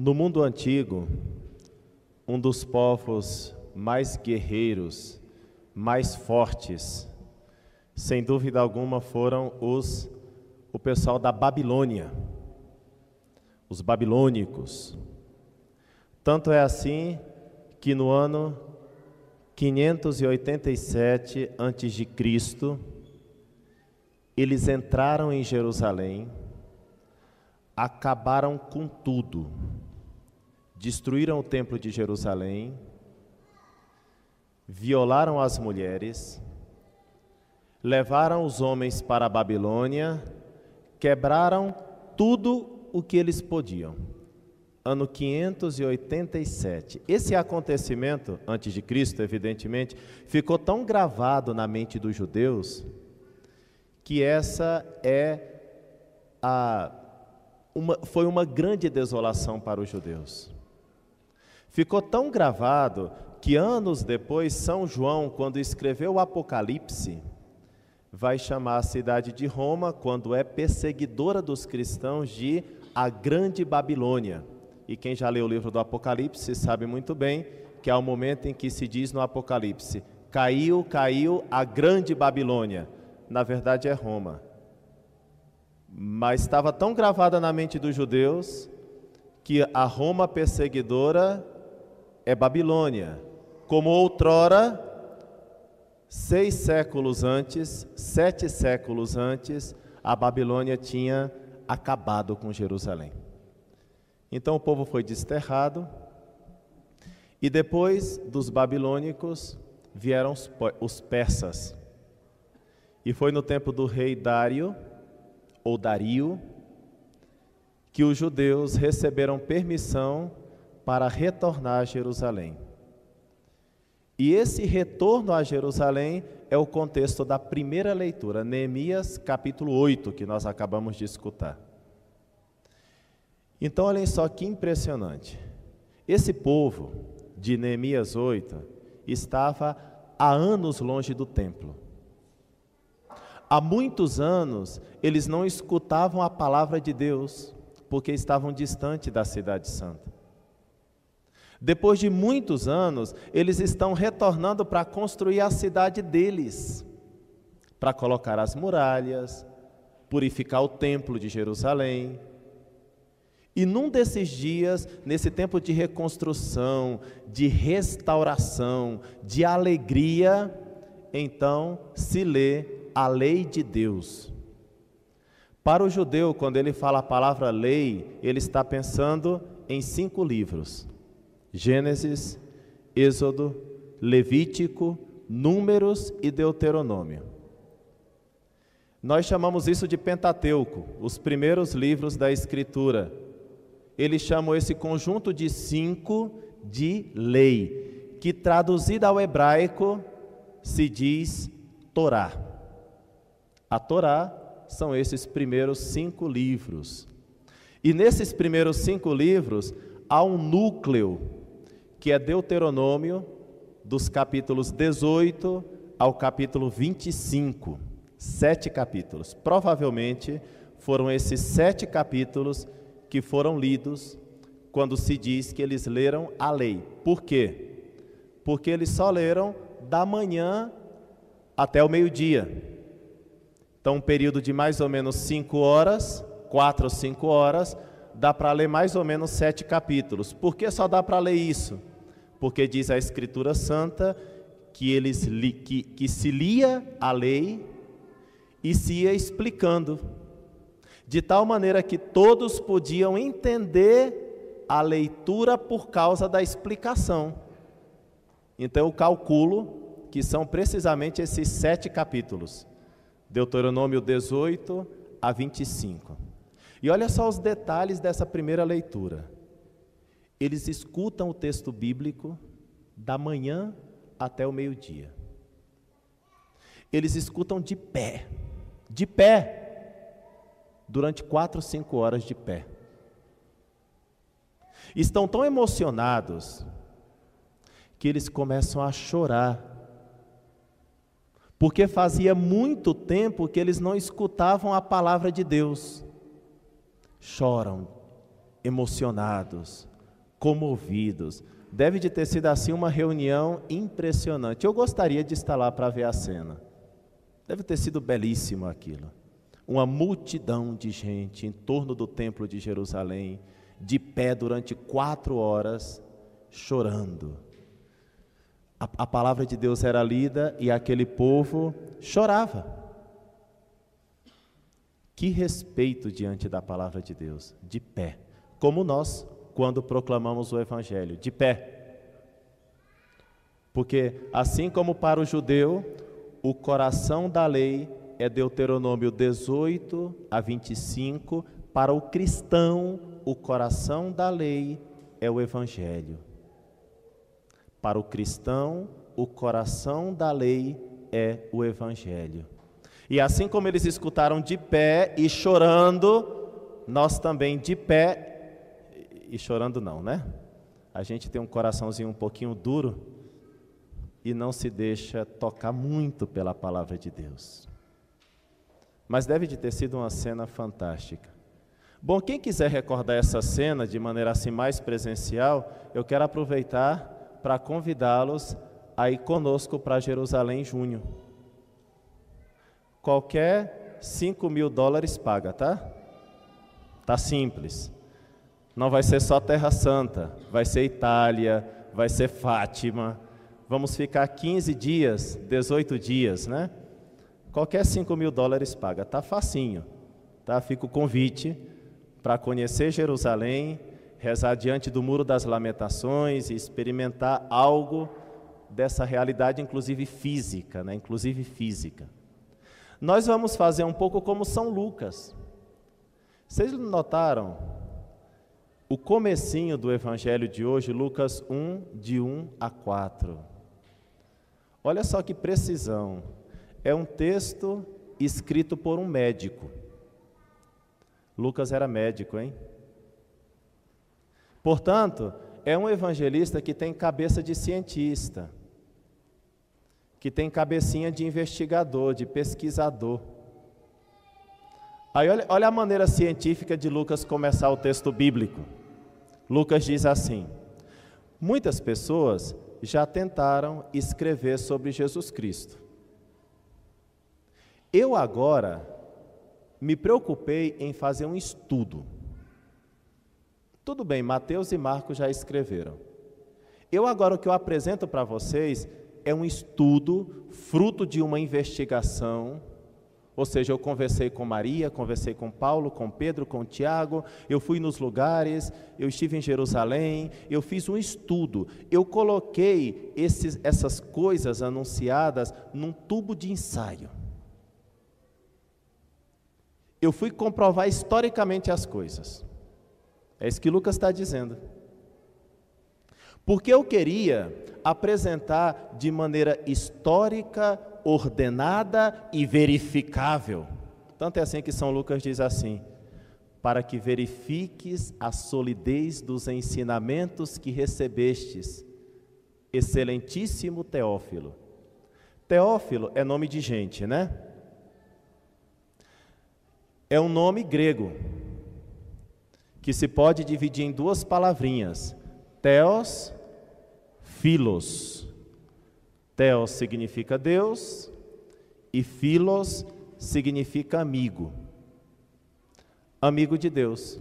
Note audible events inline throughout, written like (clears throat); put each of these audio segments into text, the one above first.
No mundo antigo, um dos povos mais guerreiros, mais fortes, sem dúvida alguma foram os o pessoal da Babilônia, os babilônicos. Tanto é assim que no ano 587 a.C., eles entraram em Jerusalém, acabaram com tudo destruíram o templo de Jerusalém, violaram as mulheres, levaram os homens para a Babilônia, quebraram tudo o que eles podiam. Ano 587. Esse acontecimento, antes de Cristo, evidentemente, ficou tão gravado na mente dos judeus que essa é a uma, foi uma grande desolação para os judeus. Ficou tão gravado que anos depois, São João, quando escreveu o Apocalipse, vai chamar a cidade de Roma, quando é perseguidora dos cristãos, de a Grande Babilônia. E quem já leu o livro do Apocalipse sabe muito bem que há o momento em que se diz no Apocalipse: caiu, caiu a Grande Babilônia. Na verdade é Roma. Mas estava tão gravada na mente dos judeus que a Roma perseguidora é Babilônia, como outrora, seis séculos antes, sete séculos antes, a Babilônia tinha acabado com Jerusalém. Então o povo foi desterrado, e depois dos babilônicos vieram os, persas. E foi no tempo do rei Dário, ou Dario, que os judeus receberam permissão para retornar a Jerusalém. E esse retorno a Jerusalém é o contexto da primeira leitura, Neemias capítulo 8, que nós acabamos de escutar. Então, olhem só que impressionante. Esse povo de Neemias 8 estava há anos longe do templo. Há muitos anos eles não escutavam a palavra de Deus, porque estavam distante da cidade santa. Depois de muitos anos, eles estão retornando para construir a cidade deles, para colocar as muralhas, purificar o templo de Jerusalém. E num desses dias, nesse tempo de reconstrução, de restauração, de alegria, então se lê a lei de Deus. Para o judeu, quando ele fala a palavra lei, ele está pensando em cinco livros. Gênesis, Êxodo, Levítico, Números e Deuteronômio. Nós chamamos isso de Pentateuco, os primeiros livros da Escritura. Eles chamam esse conjunto de cinco de lei, que traduzida ao hebraico se diz Torá. A Torá são esses primeiros cinco livros. E nesses primeiros cinco livros há um núcleo que é Deuteronômio, dos capítulos 18 ao capítulo 25. Sete capítulos. Provavelmente foram esses sete capítulos que foram lidos quando se diz que eles leram a lei. Por quê? Porque eles só leram da manhã até o meio-dia. Então, um período de mais ou menos cinco horas, quatro ou cinco horas, dá para ler mais ou menos sete capítulos. Por que só dá para ler isso? Porque diz a Escritura Santa que, eles li, que, que se lia a lei e se ia explicando, de tal maneira que todos podiam entender a leitura por causa da explicação. Então eu calculo que são precisamente esses sete capítulos, Deuteronômio 18 a 25. E olha só os detalhes dessa primeira leitura. Eles escutam o texto bíblico da manhã até o meio-dia. Eles escutam de pé, de pé, durante quatro, cinco horas de pé. Estão tão emocionados que eles começam a chorar, porque fazia muito tempo que eles não escutavam a palavra de Deus choram emocionados, comovidos. Deve de ter sido assim uma reunião impressionante. Eu gostaria de estar lá para ver a cena. Deve ter sido belíssimo aquilo. Uma multidão de gente em torno do templo de Jerusalém, de pé durante quatro horas, chorando. A, a palavra de Deus era lida e aquele povo chorava. Que respeito diante da palavra de Deus, de pé, como nós, quando proclamamos o Evangelho, de pé. Porque, assim como para o judeu, o coração da lei é Deuteronômio 18 a 25, para o cristão, o coração da lei é o Evangelho. Para o cristão, o coração da lei é o Evangelho. E assim como eles escutaram de pé e chorando, nós também de pé e chorando não, né? A gente tem um coraçãozinho um pouquinho duro e não se deixa tocar muito pela palavra de Deus. Mas deve de ter sido uma cena fantástica. Bom, quem quiser recordar essa cena de maneira assim mais presencial, eu quero aproveitar para convidá-los a ir conosco para Jerusalém em junho. Qualquer 5 mil dólares paga, tá? Tá simples. Não vai ser só Terra Santa, vai ser Itália, vai ser Fátima. Vamos ficar 15 dias, 18 dias, né? Qualquer 5 mil dólares paga, tá facinho, tá? Fica o convite para conhecer Jerusalém, rezar diante do Muro das Lamentações e experimentar algo dessa realidade, inclusive física, né? inclusive física. Nós vamos fazer um pouco como São Lucas. Vocês notaram o comecinho do evangelho de hoje, Lucas 1, de 1 a 4. Olha só que precisão. É um texto escrito por um médico. Lucas era médico, hein? Portanto, é um evangelista que tem cabeça de cientista, que tem cabecinha de investigador, de pesquisador. Aí olha, olha a maneira científica de Lucas começar o texto bíblico. Lucas diz assim: Muitas pessoas já tentaram escrever sobre Jesus Cristo. Eu agora me preocupei em fazer um estudo. Tudo bem, Mateus e Marcos já escreveram. Eu agora o que eu apresento para vocês é um estudo fruto de uma investigação. Ou seja, eu conversei com Maria, conversei com Paulo, com Pedro, com Tiago, eu fui nos lugares, eu estive em Jerusalém, eu fiz um estudo, eu coloquei esses, essas coisas anunciadas num tubo de ensaio. Eu fui comprovar historicamente as coisas. É isso que Lucas está dizendo. Porque eu queria apresentar de maneira histórica, ordenada e verificável. Tanto é assim que São Lucas diz assim: para que verifiques a solidez dos ensinamentos que recebestes, excelentíssimo Teófilo. Teófilo é nome de gente, né? é um nome grego que se pode dividir em duas palavrinhas: Theos, Philos. Theos significa Deus e Philos significa amigo. Amigo de Deus.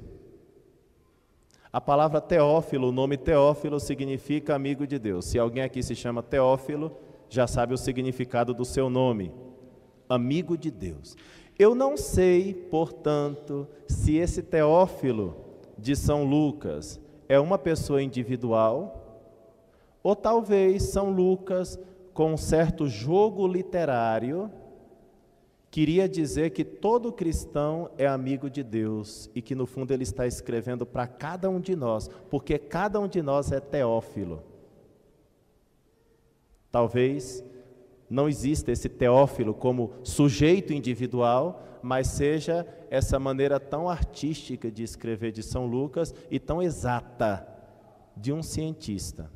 A palavra Teófilo, o nome Teófilo significa amigo de Deus. Se alguém aqui se chama Teófilo, já sabe o significado do seu nome. Amigo de Deus. Eu não sei, portanto, se esse Teófilo de São Lucas é uma pessoa individual, ou talvez São Lucas, com um certo jogo literário, queria dizer que todo cristão é amigo de Deus e que no fundo ele está escrevendo para cada um de nós, porque cada um de nós é Teófilo. Talvez não exista esse Teófilo como sujeito individual, mas seja essa maneira tão artística de escrever de São Lucas e tão exata de um cientista.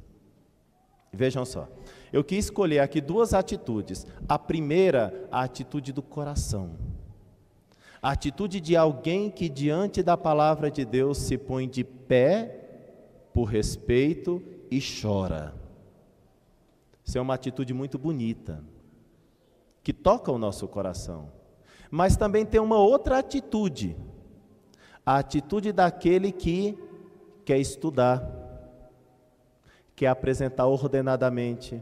Vejam só, eu quis escolher aqui duas atitudes. A primeira, a atitude do coração. A atitude de alguém que diante da palavra de Deus se põe de pé por respeito e chora. Isso é uma atitude muito bonita, que toca o nosso coração. Mas também tem uma outra atitude, a atitude daquele que quer estudar, quer apresentar ordenadamente,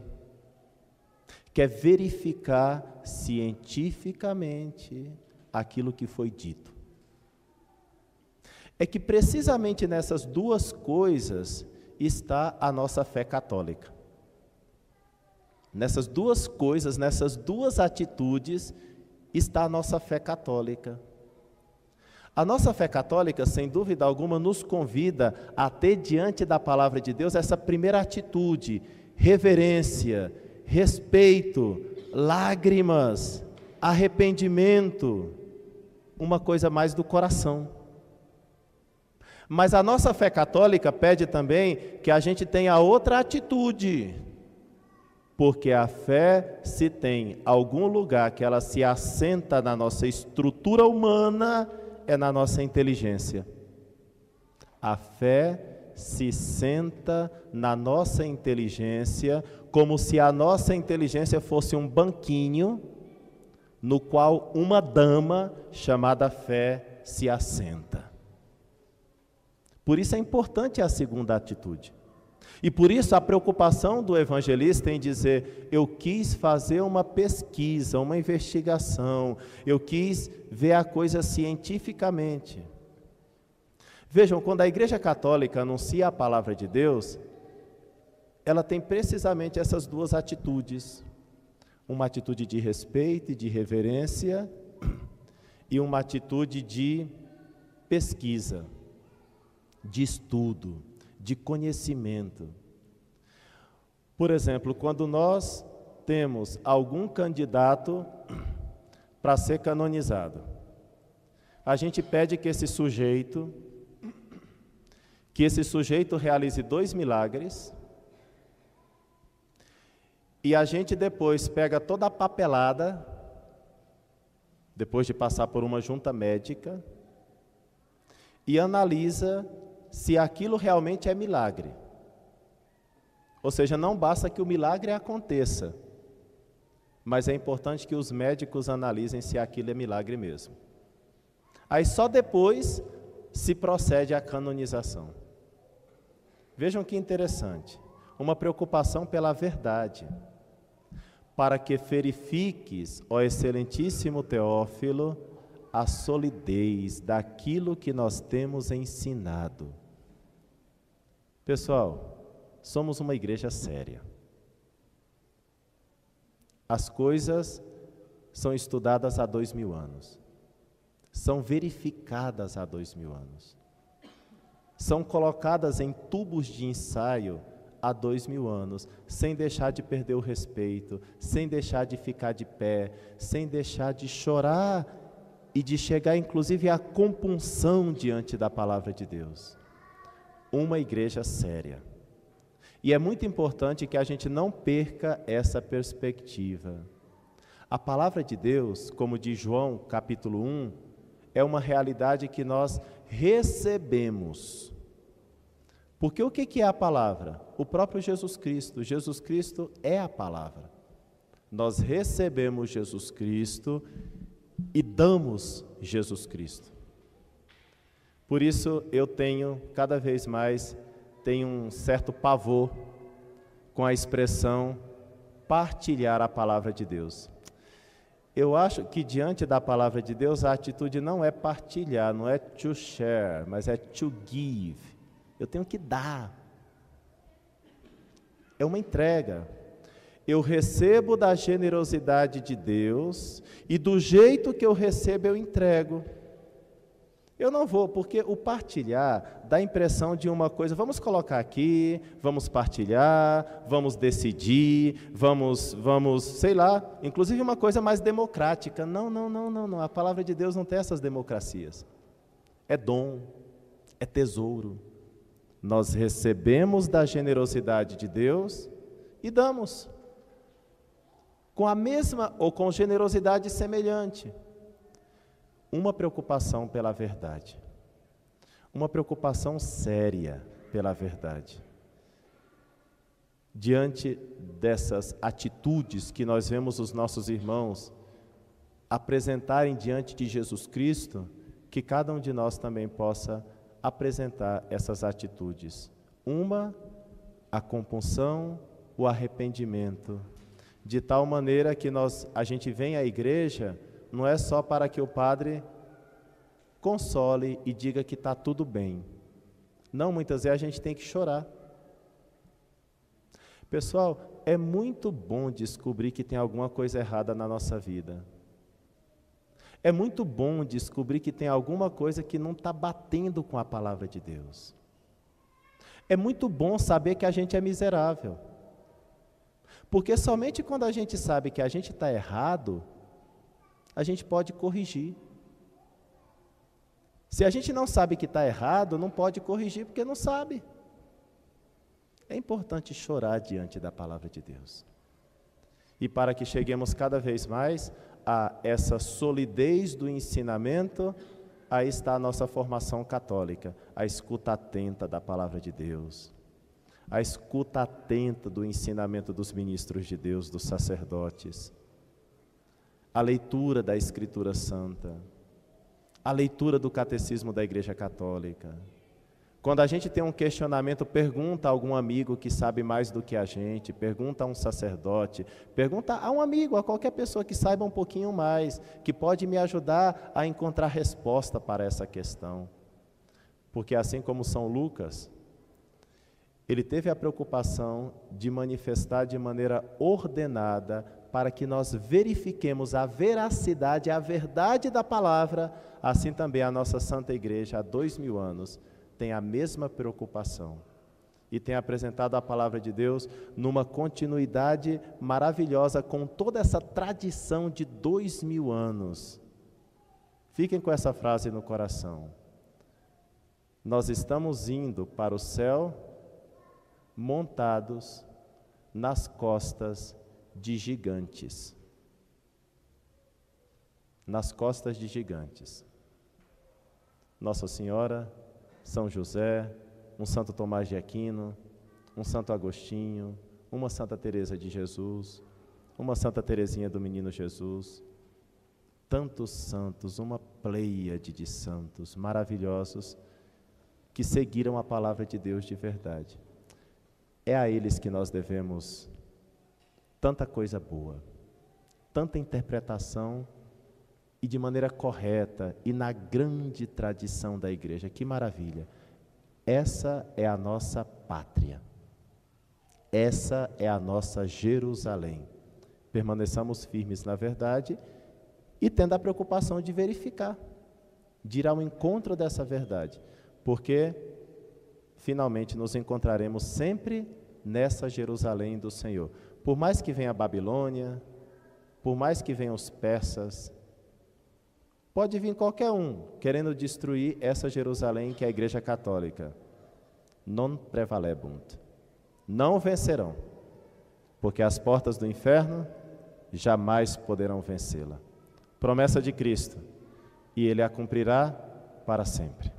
quer verificar cientificamente aquilo que foi dito. É que precisamente nessas duas coisas está a nossa fé católica. Nessas duas coisas, nessas duas atitudes, está a nossa fé católica. A nossa fé católica, sem dúvida alguma, nos convida a ter diante da palavra de Deus essa primeira atitude, reverência, respeito, lágrimas, arrependimento, uma coisa mais do coração. Mas a nossa fé católica pede também que a gente tenha outra atitude, porque a fé, se tem algum lugar que ela se assenta na nossa estrutura humana, é na nossa inteligência. A fé se senta na nossa inteligência, como se a nossa inteligência fosse um banquinho no qual uma dama chamada fé se assenta. Por isso é importante a segunda atitude. E por isso a preocupação do evangelista em dizer: eu quis fazer uma pesquisa, uma investigação, eu quis ver a coisa cientificamente. Vejam, quando a Igreja Católica anuncia a palavra de Deus, ela tem precisamente essas duas atitudes: uma atitude de respeito e de reverência, e uma atitude de pesquisa de estudo, de conhecimento. Por exemplo, quando nós temos algum candidato (clears throat) para ser canonizado, a gente pede que esse sujeito (clears throat) que esse sujeito realize dois milagres e a gente depois pega toda a papelada depois de passar por uma junta médica e analisa se aquilo realmente é milagre. Ou seja, não basta que o milagre aconteça, mas é importante que os médicos analisem se aquilo é milagre mesmo. Aí só depois se procede à canonização. Vejam que interessante, uma preocupação pela verdade, para que verifiques, ó excelentíssimo Teófilo, a solidez daquilo que nós temos ensinado. Pessoal, somos uma igreja séria. As coisas são estudadas há dois mil anos, são verificadas há dois mil anos, são colocadas em tubos de ensaio há dois mil anos, sem deixar de perder o respeito, sem deixar de ficar de pé, sem deixar de chorar e de chegar inclusive à compunção diante da palavra de Deus uma igreja séria. E é muito importante que a gente não perca essa perspectiva. A palavra de Deus, como diz João capítulo 1, é uma realidade que nós recebemos. Porque o que é a palavra? O próprio Jesus Cristo. Jesus Cristo é a palavra. Nós recebemos Jesus Cristo e damos Jesus Cristo. Por isso eu tenho cada vez mais tenho um certo pavor com a expressão partilhar a palavra de Deus. Eu acho que diante da palavra de Deus a atitude não é partilhar, não é to share, mas é to give. Eu tenho que dar. É uma entrega. Eu recebo da generosidade de Deus e do jeito que eu recebo eu entrego. Eu não vou, porque o partilhar dá a impressão de uma coisa, vamos colocar aqui, vamos partilhar, vamos decidir, vamos, vamos, sei lá, inclusive uma coisa mais democrática. Não, não, não, não, não. A palavra de Deus não tem essas democracias. É dom, é tesouro. Nós recebemos da generosidade de Deus e damos. Com a mesma ou com generosidade semelhante. Uma preocupação pela verdade, uma preocupação séria pela verdade. Diante dessas atitudes que nós vemos os nossos irmãos apresentarem diante de Jesus Cristo, que cada um de nós também possa apresentar essas atitudes. Uma, a compunção, o arrependimento, de tal maneira que nós a gente vem à igreja não é só para que o padre console e diga que está tudo bem. Não, muitas vezes a gente tem que chorar. Pessoal, é muito bom descobrir que tem alguma coisa errada na nossa vida. É muito bom descobrir que tem alguma coisa que não está batendo com a palavra de Deus. É muito bom saber que a gente é miserável. Porque somente quando a gente sabe que a gente está errado, a gente pode corrigir. Se a gente não sabe que está errado, não pode corrigir porque não sabe. É importante chorar diante da palavra de Deus. E para que cheguemos cada vez mais a essa solidez do ensinamento, aí está a nossa formação católica, a escuta atenta da palavra de Deus, a escuta atenta do ensinamento dos ministros de Deus, dos sacerdotes, a leitura da Escritura Santa, a leitura do catecismo da Igreja Católica. Quando a gente tem um questionamento, pergunta a algum amigo que sabe mais do que a gente, pergunta a um sacerdote, pergunta a um amigo, a qualquer pessoa que saiba um pouquinho mais, que pode me ajudar a encontrar resposta para essa questão. Porque assim como São Lucas, ele teve a preocupação de manifestar de maneira ordenada para que nós verifiquemos a veracidade, a verdade da palavra, assim também a nossa Santa Igreja há dois mil anos tem a mesma preocupação e tem apresentado a palavra de Deus numa continuidade maravilhosa com toda essa tradição de dois mil anos. Fiquem com essa frase no coração. Nós estamos indo para o céu montados nas costas de gigantes. Nas costas de gigantes. Nossa Senhora, São José, um Santo Tomás de Aquino, um Santo Agostinho, uma Santa Teresa de Jesus, uma Santa Teresinha do Menino Jesus, tantos santos, uma pleiade de santos maravilhosos que seguiram a palavra de Deus de verdade. É a eles que nós devemos tanta coisa boa, tanta interpretação e de maneira correta e na grande tradição da igreja. Que maravilha! Essa é a nossa pátria. Essa é a nossa Jerusalém. Permaneçamos firmes na verdade e tendo a preocupação de verificar, de ir ao encontro dessa verdade, porque finalmente nos encontraremos sempre nessa Jerusalém do Senhor. Por mais que venha a Babilônia, por mais que venham os persas, pode vir qualquer um querendo destruir essa Jerusalém que é a Igreja Católica. Non prevalebunt. Não vencerão, porque as portas do inferno jamais poderão vencê-la. Promessa de Cristo, e Ele a cumprirá para sempre.